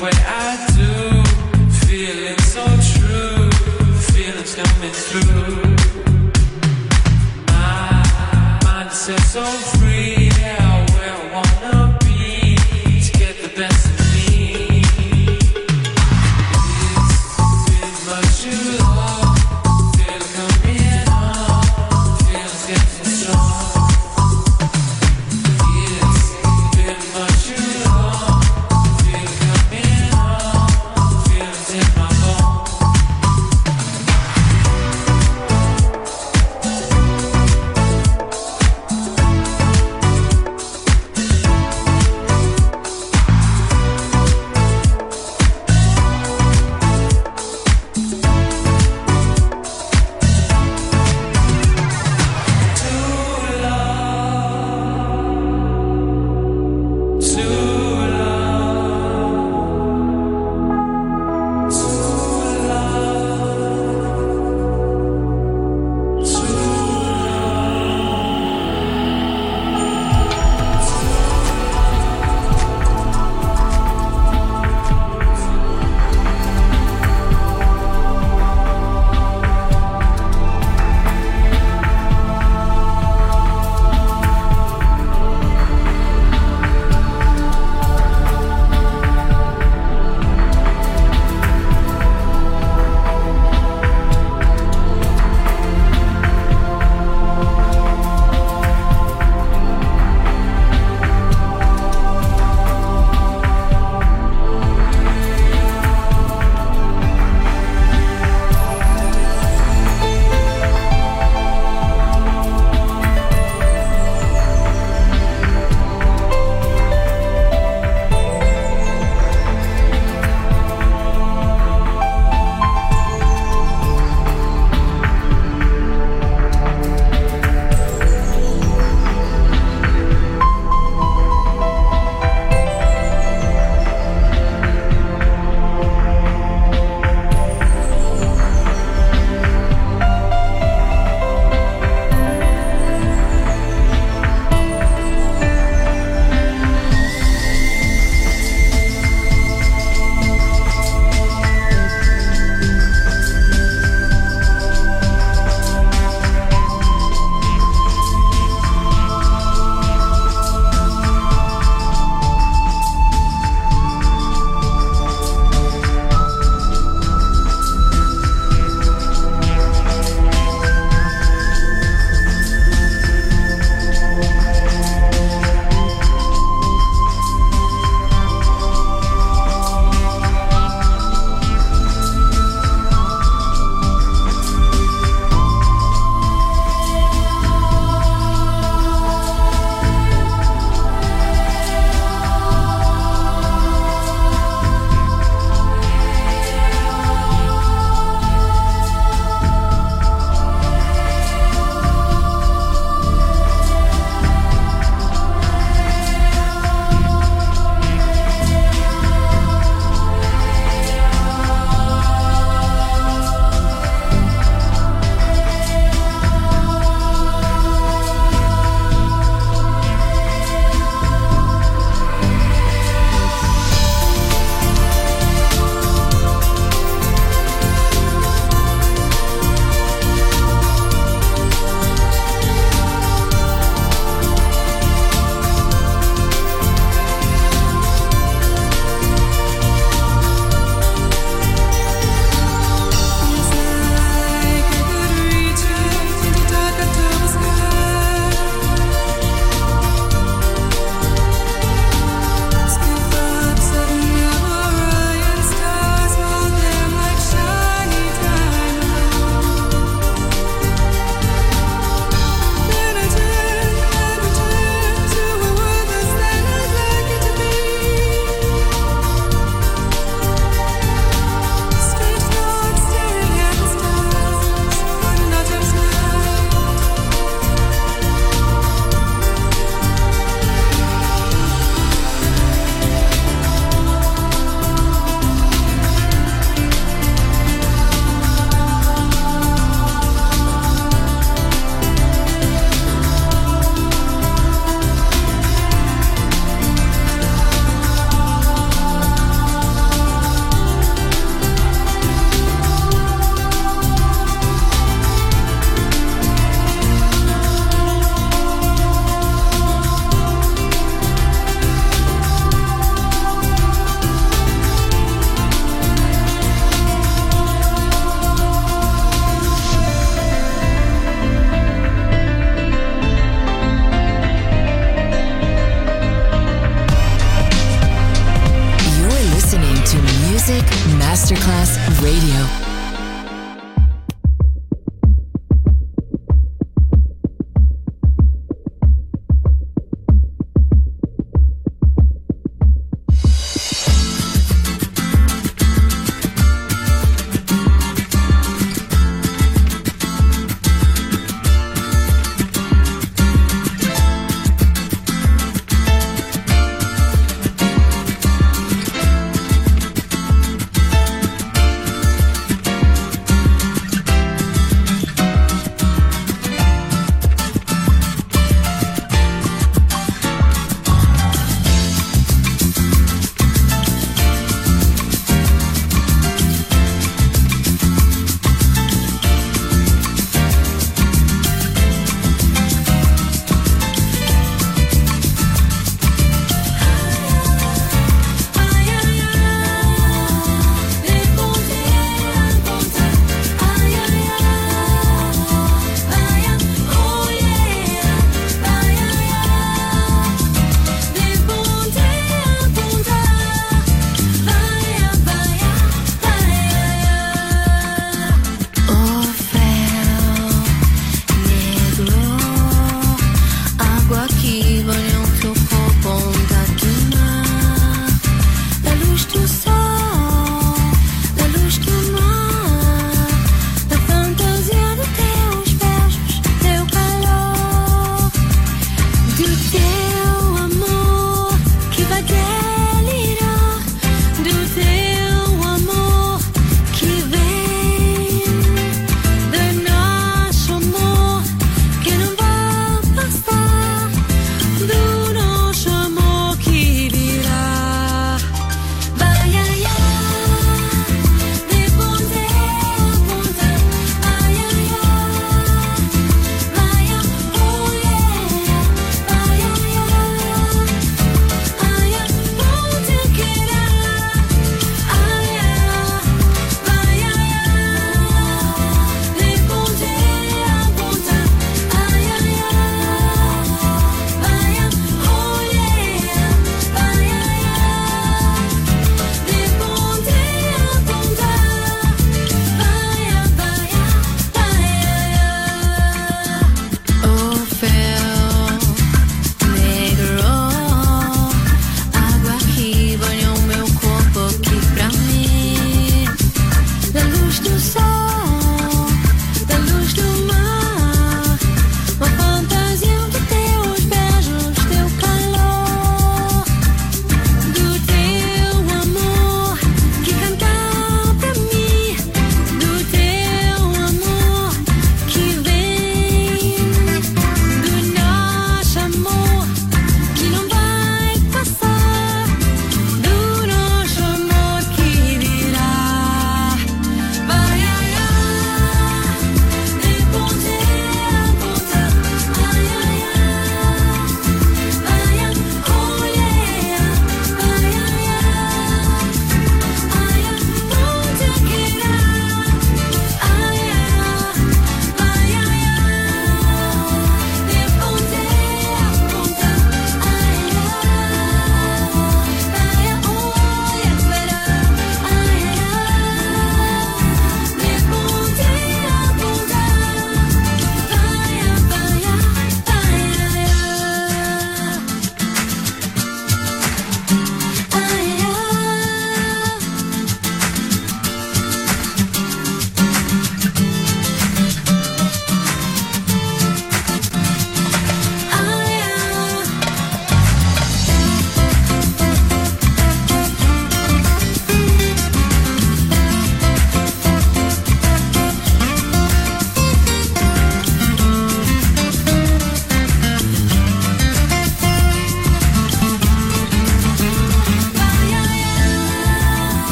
way I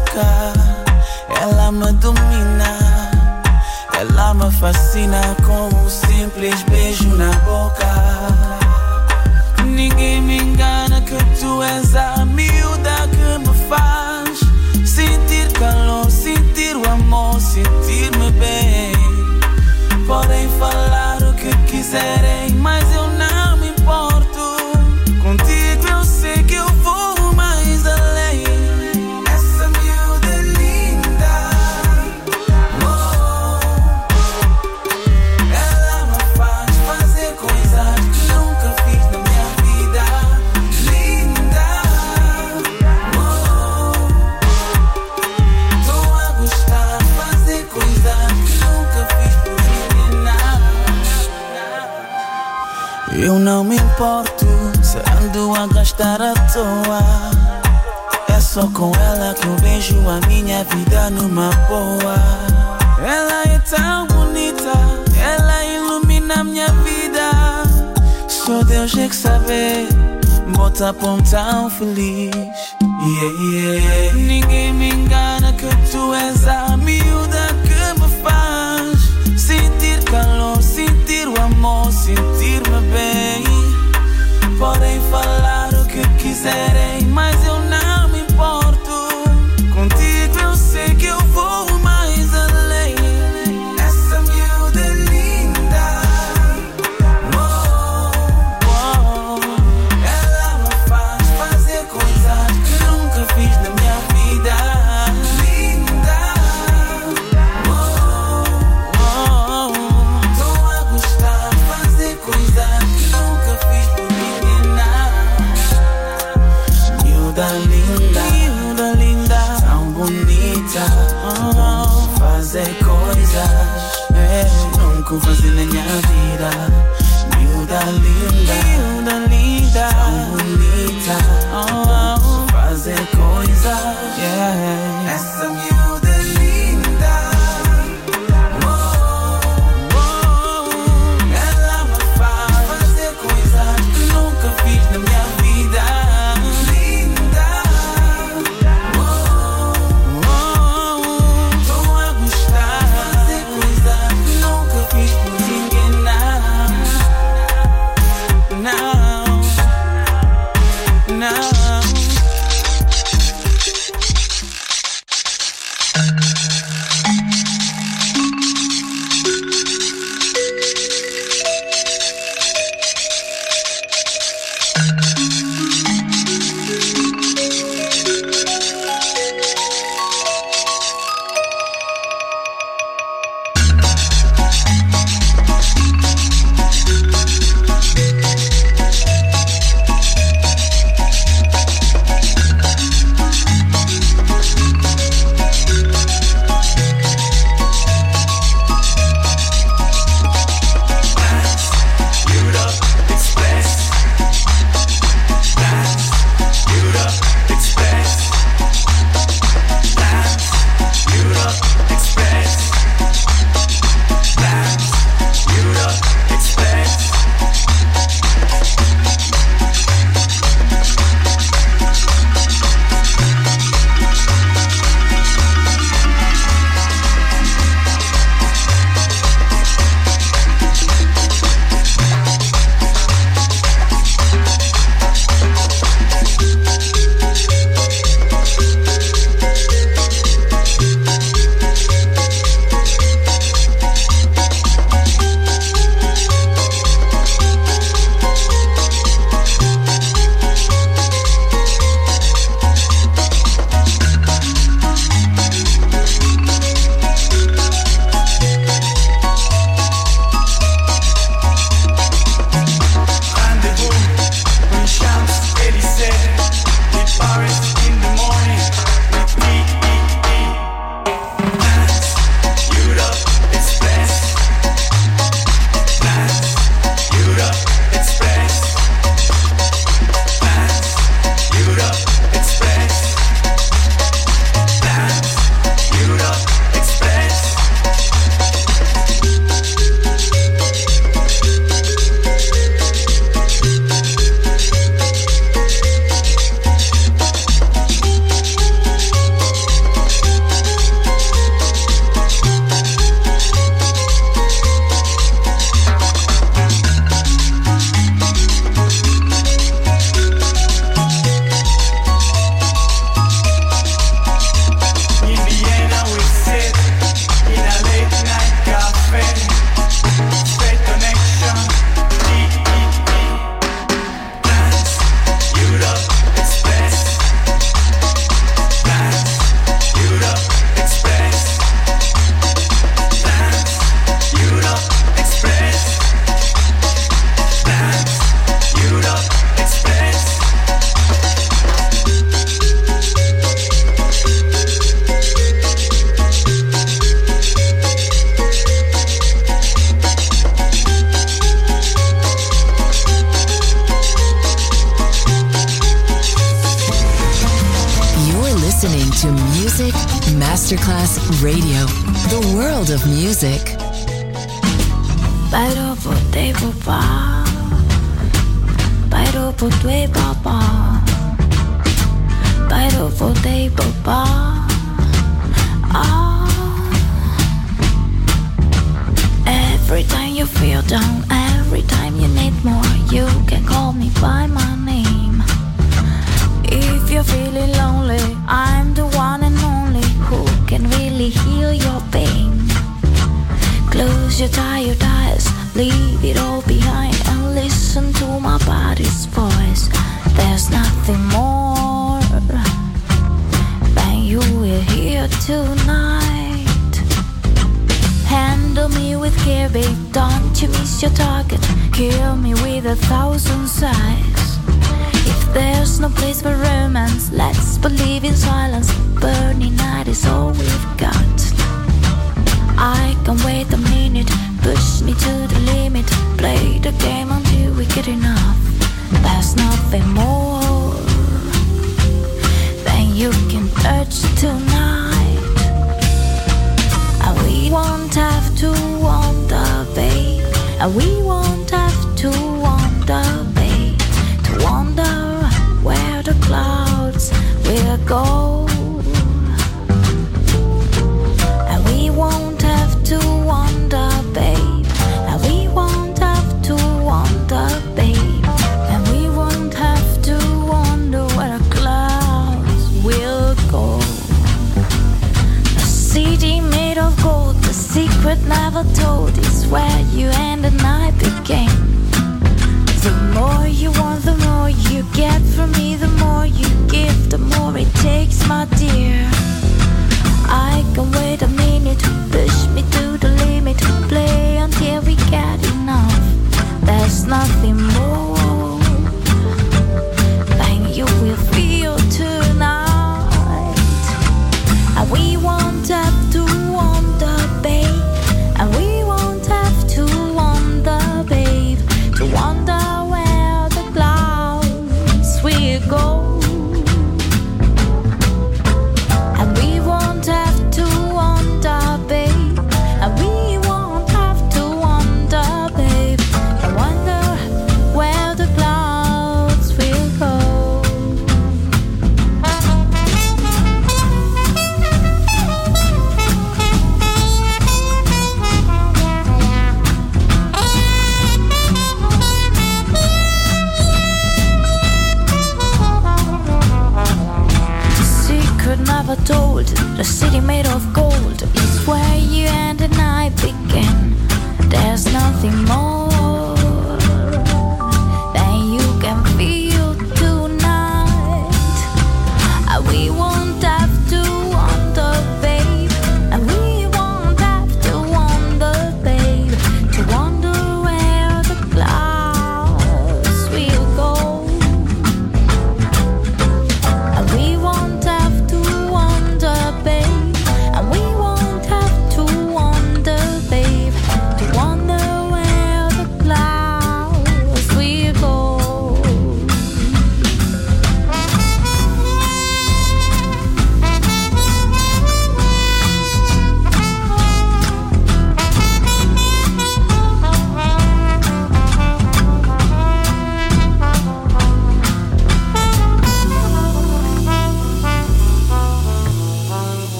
louca, ela me domina. Ela me fascina com um simples beijo na boca. Ninguém me engana que tu és a miúda que me faz sentir calor, sentir o amor, sentir-me bem. Podem falar o que quiserem. suporto Se ando a gastar à toa. É só com ela que eu vejo a minha vida numa boa. Ela é tão bonita Ela ilumina minha vida. Só Deus é que sabe Bota pão tão feliz. Yeah, yeah. Ninguém me engana que tu és a place for romance, let's believe in silence. Burning night is all we've got. I can't wait a minute, push me to the limit. Play the game until we get enough. There's nothing more than you can urge tonight. And we won't have to wonder, babe. And we won't have to wonder, clouds will go. And we won't have to wonder, babe. And we won't have to wonder, babe. And we won't have to wonder where the clouds will go. A city made of gold, the secret never told is where you and I began. The more you want, the more you get from me, the more my dear. I can wait a minute, push me to the limit, play until we get enough. There's nothing more